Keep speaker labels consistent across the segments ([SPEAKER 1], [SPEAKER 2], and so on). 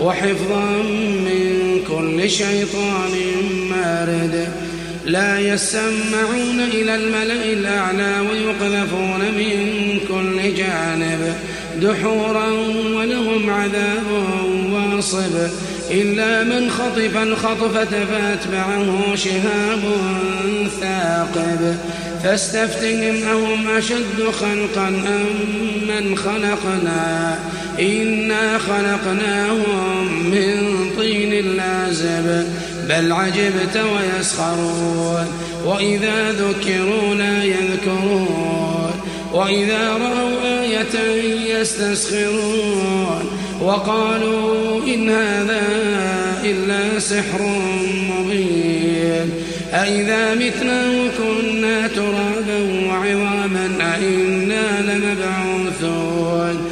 [SPEAKER 1] وحفظا من كل شيطان مارد. لا يسمعون إلى الملأ الأعلى ويقذفون من كل جانب. دحورا ولهم عذاب واصب. إلا من خطف الخطفة فأتبعه شهاب ثاقب. فاستفتهم أهم أشد خلقا أم من خلقنا. إنا خلقناهم من طين لازب بل عجبت ويسخرون. وإذا ذكروا لا يذكرون. وإذا رأوا آية يستسخرون. وقالوا إن هذا إلا سحر مبين. أئذا متنا وكنا ترابا وعظاما أئنا لمبعوثون.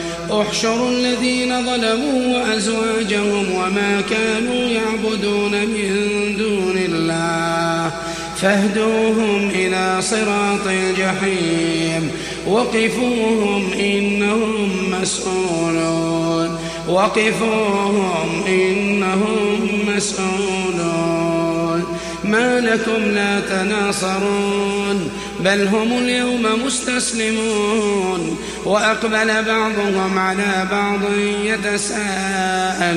[SPEAKER 1] احشروا الذين ظلموا وأزواجهم وما كانوا يعبدون من دون الله. فاهدوهم إلى صراط الجحيم. وقفوهم إنهم مسؤولون. وقفوهم إنهم مسؤولون. ما لكم لا تناصرون بل هم اليوم مستسلمون وأقبل بعضهم على بعض يتساءلون.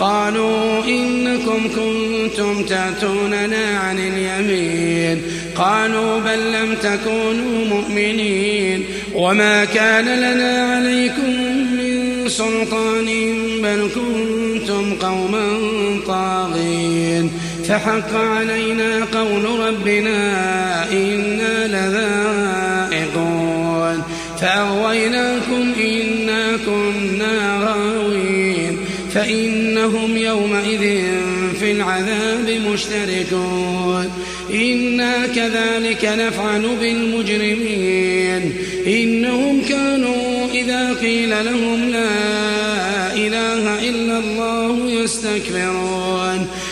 [SPEAKER 1] قالوا إنكم كنتم تأتوننا عن اليمين. قالوا بل لم تكونوا مؤمنين. وما كان لنا عليكم من سلطان بل كنتم قوما طاغين. فحق علينا قول ربنا إنا لذائقون. فأغويناكم إنا كنا غاوين فإنهم يومئذ في العذاب مشتركون. إنا كذلك نفعل بالمجرمين. إنهم كانوا إذا قيل لهم لا إله إلا الله يستكبرون.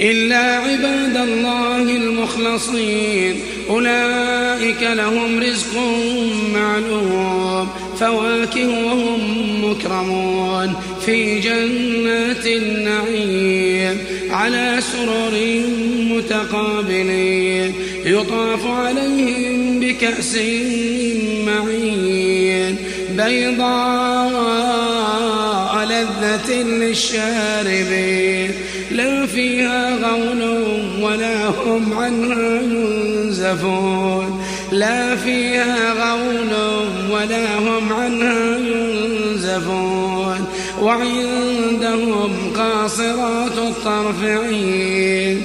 [SPEAKER 1] إلا عباد الله المخلصين. أولئك لهم رزق معلوم. فواكه وهم مكرمون. في جنات النعيم. على سرر متقابلين. يطاف عليهم بكأس معين. بيضاء لذة للشاربين. لا فيها غول ولا هم عنها ينزفون. لا فيها غول ولا هم عنها ينزفون. وعندهم قاصرات الطرف عين.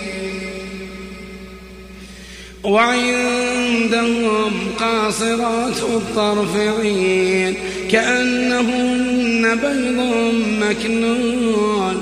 [SPEAKER 1] وعندهم قاصرات الطرف عين. كأنهن بيض مكنون.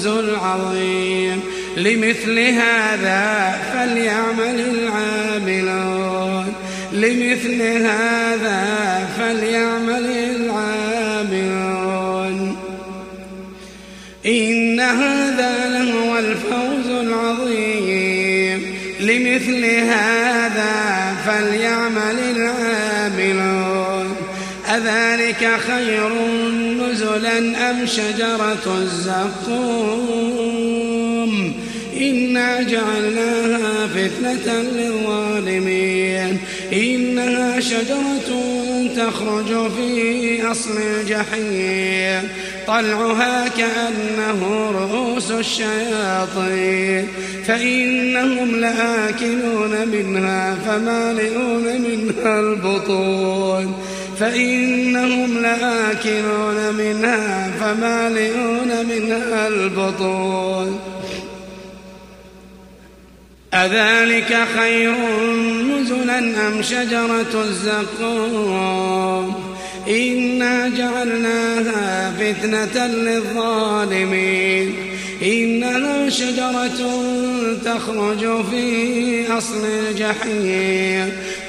[SPEAKER 1] الفوز العظيم لمثل هذا فليعمل العاملون. لمثل هذا فليعمل العاملون. إن هذا لهو الفوز العظيم. لمثل هذا فليعمل العاملون. أذلك خير نزلا أم شجرة الزقوم إنا جعلناها فتنة للظالمين إنها شجرة تخرج في أصل الجحيم طلعها كأنه رؤوس الشياطين فإنهم لآكلون منها فمالئون منها البطون فإنهم لآكلون منها فمالئون منها البطون. أذلك خير نزلا أم شجرة الزقوم؟ إنا جعلناها فتنة للظالمين. إنها شجرة تخرج في أصل الجحيم.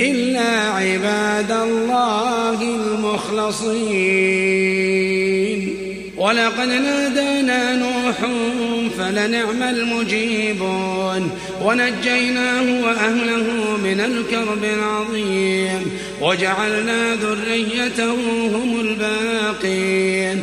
[SPEAKER 1] إلا عباد الله المخلصين. ولقد نادانا نوح فلنعم المجيبون. ونجيناه وأهله من الكرب العظيم. وجعلنا ذريته هم الباقين.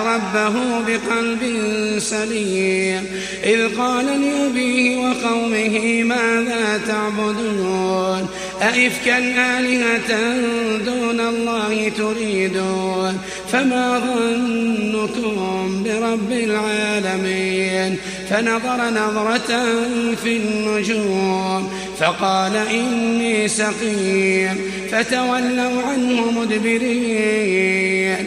[SPEAKER 1] ربه بقلب سليم. إذ قال لأبيه وقومه ماذا تعبدون؟ أئفكا آلهة دون الله تريدون؟ فما ظنكم برب العالمين? فنظر نظرة في النجوم فقال إني سقيم. فتولوا عنه مدبرين.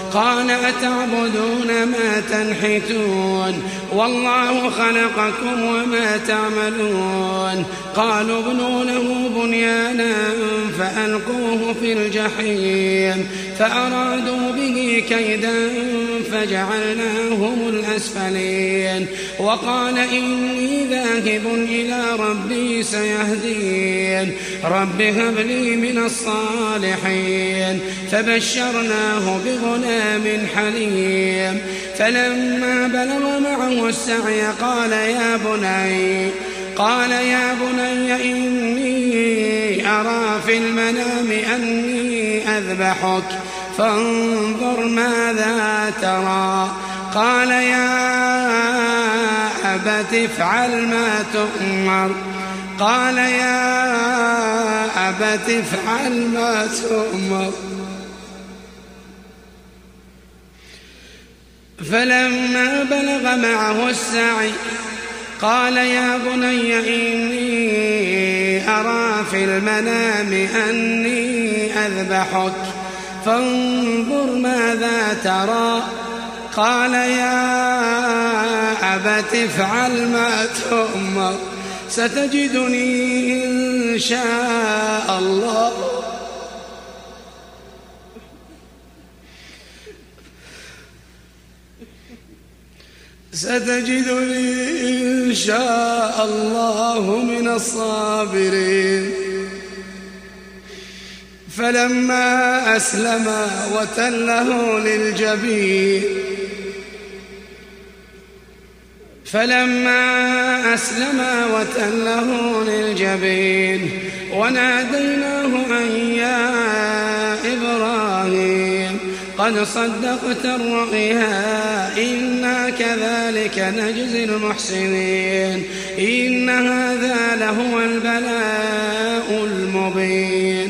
[SPEAKER 1] قال أتعبدون ما تنحتون؟ والله خلقكم وما تعملون. قالوا ابنوا له بنيانا فألقوه في الجحيم. فأرادوا به كيدا فجعلناهم الأسفلين. وقال إني ذاهب إلى ربي سيهدين. رب هب لي من الصالحين. فبشرناه بغلام حليم. فلما بلغ معه السعي قال يا بني قال يا بني إني أرى في المنام أني أذبحك. فانظر ماذا ترى. قال يا أبت افعل ما تؤمر. قال يا أبت افعل ما تؤمر. فلما بلغ معه السعي قال يا بني إني أرى في المنام أني أذبحك. فانظر ماذا ترى. قال يا أبت افعل ما تؤمر. ستجدني إن شاء الله. ستجدني إن شاء الله من الصابرين. فلما أسلم وتله للجبين. فلما أسلم وتله للجبين وناديناه أن يا إبراهيم قد صدقت الرؤيا إنا كذلك نجزي المحسنين. إن هذا لهو البلاء المبين.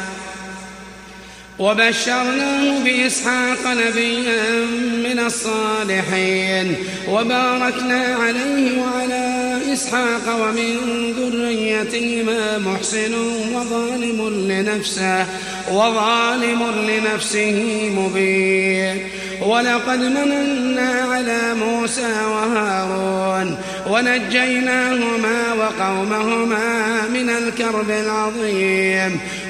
[SPEAKER 1] وبشرناه بإسحاق نبيا من الصالحين وباركنا عليه وعلى إسحاق ومن ذريتهما محسن وظالم لنفسه وظالم لنفسه مبين ولقد مننا على موسى وهارون ونجيناهما وقومهما من الكرب العظيم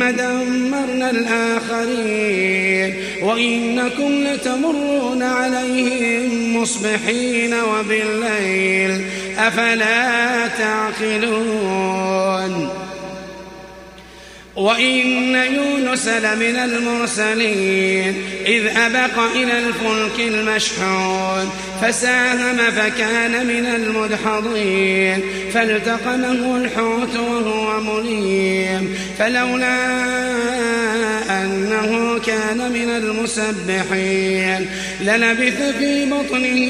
[SPEAKER 1] ثم دمرنا الآخرين وإنكم لتمرون عليهم مصبحين وبالليل أفلا تعقلون وإن يونس لمن المرسلين إذ أبق إلى الفلك المشحون فساهم فكان من المدحضين فالتقمه الحوت وهو مليم فلولا كان من المسبحين. للبث في بطنه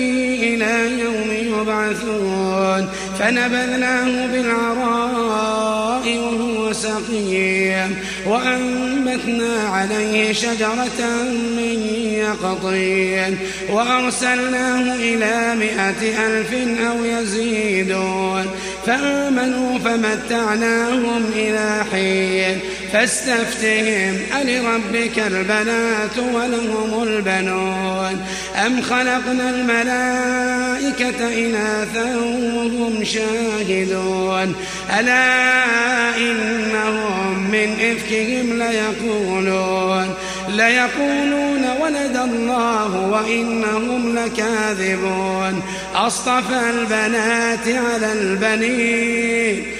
[SPEAKER 1] إلى يوم يبعثون. فنبذناه بالعراء وهو سقيم. وأنبتنا عليه شجرة من يقطين. وأرسلناه إلى مائة ألف أو يزيدون. فآمنوا فمتعناهم إلى حين. فاستفتهم ألربك البنات ولهم البنون؟ أم خلقنا الملائكة إناثا وهم شاهدون؟ ألا إنهم من إفكهم ليقولون؟ ليقولون ولد الله وإنهم لكاذبون؟ أصطفى البنات على البنين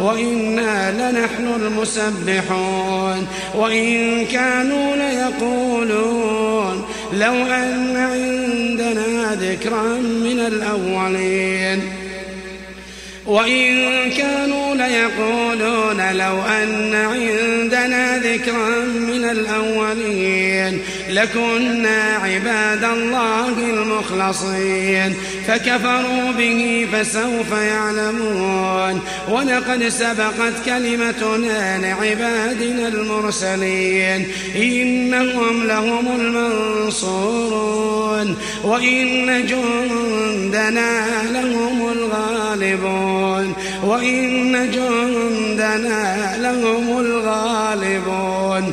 [SPEAKER 1] وإنا لنحن المسبحون وإن كانوا ليقولون لو أن عندنا ذكرا من الأولين وإن كانوا ليقولون لو أن عندنا ذكرا من الأولين لكنا عباد الله المخلصين. فكفروا به فسوف يعلمون. ولقد سبقت كلمتنا لعبادنا المرسلين. إنهم لهم المنصورون. وإن جندنا لهم الغالبون. وإن جندنا لهم الغالبون.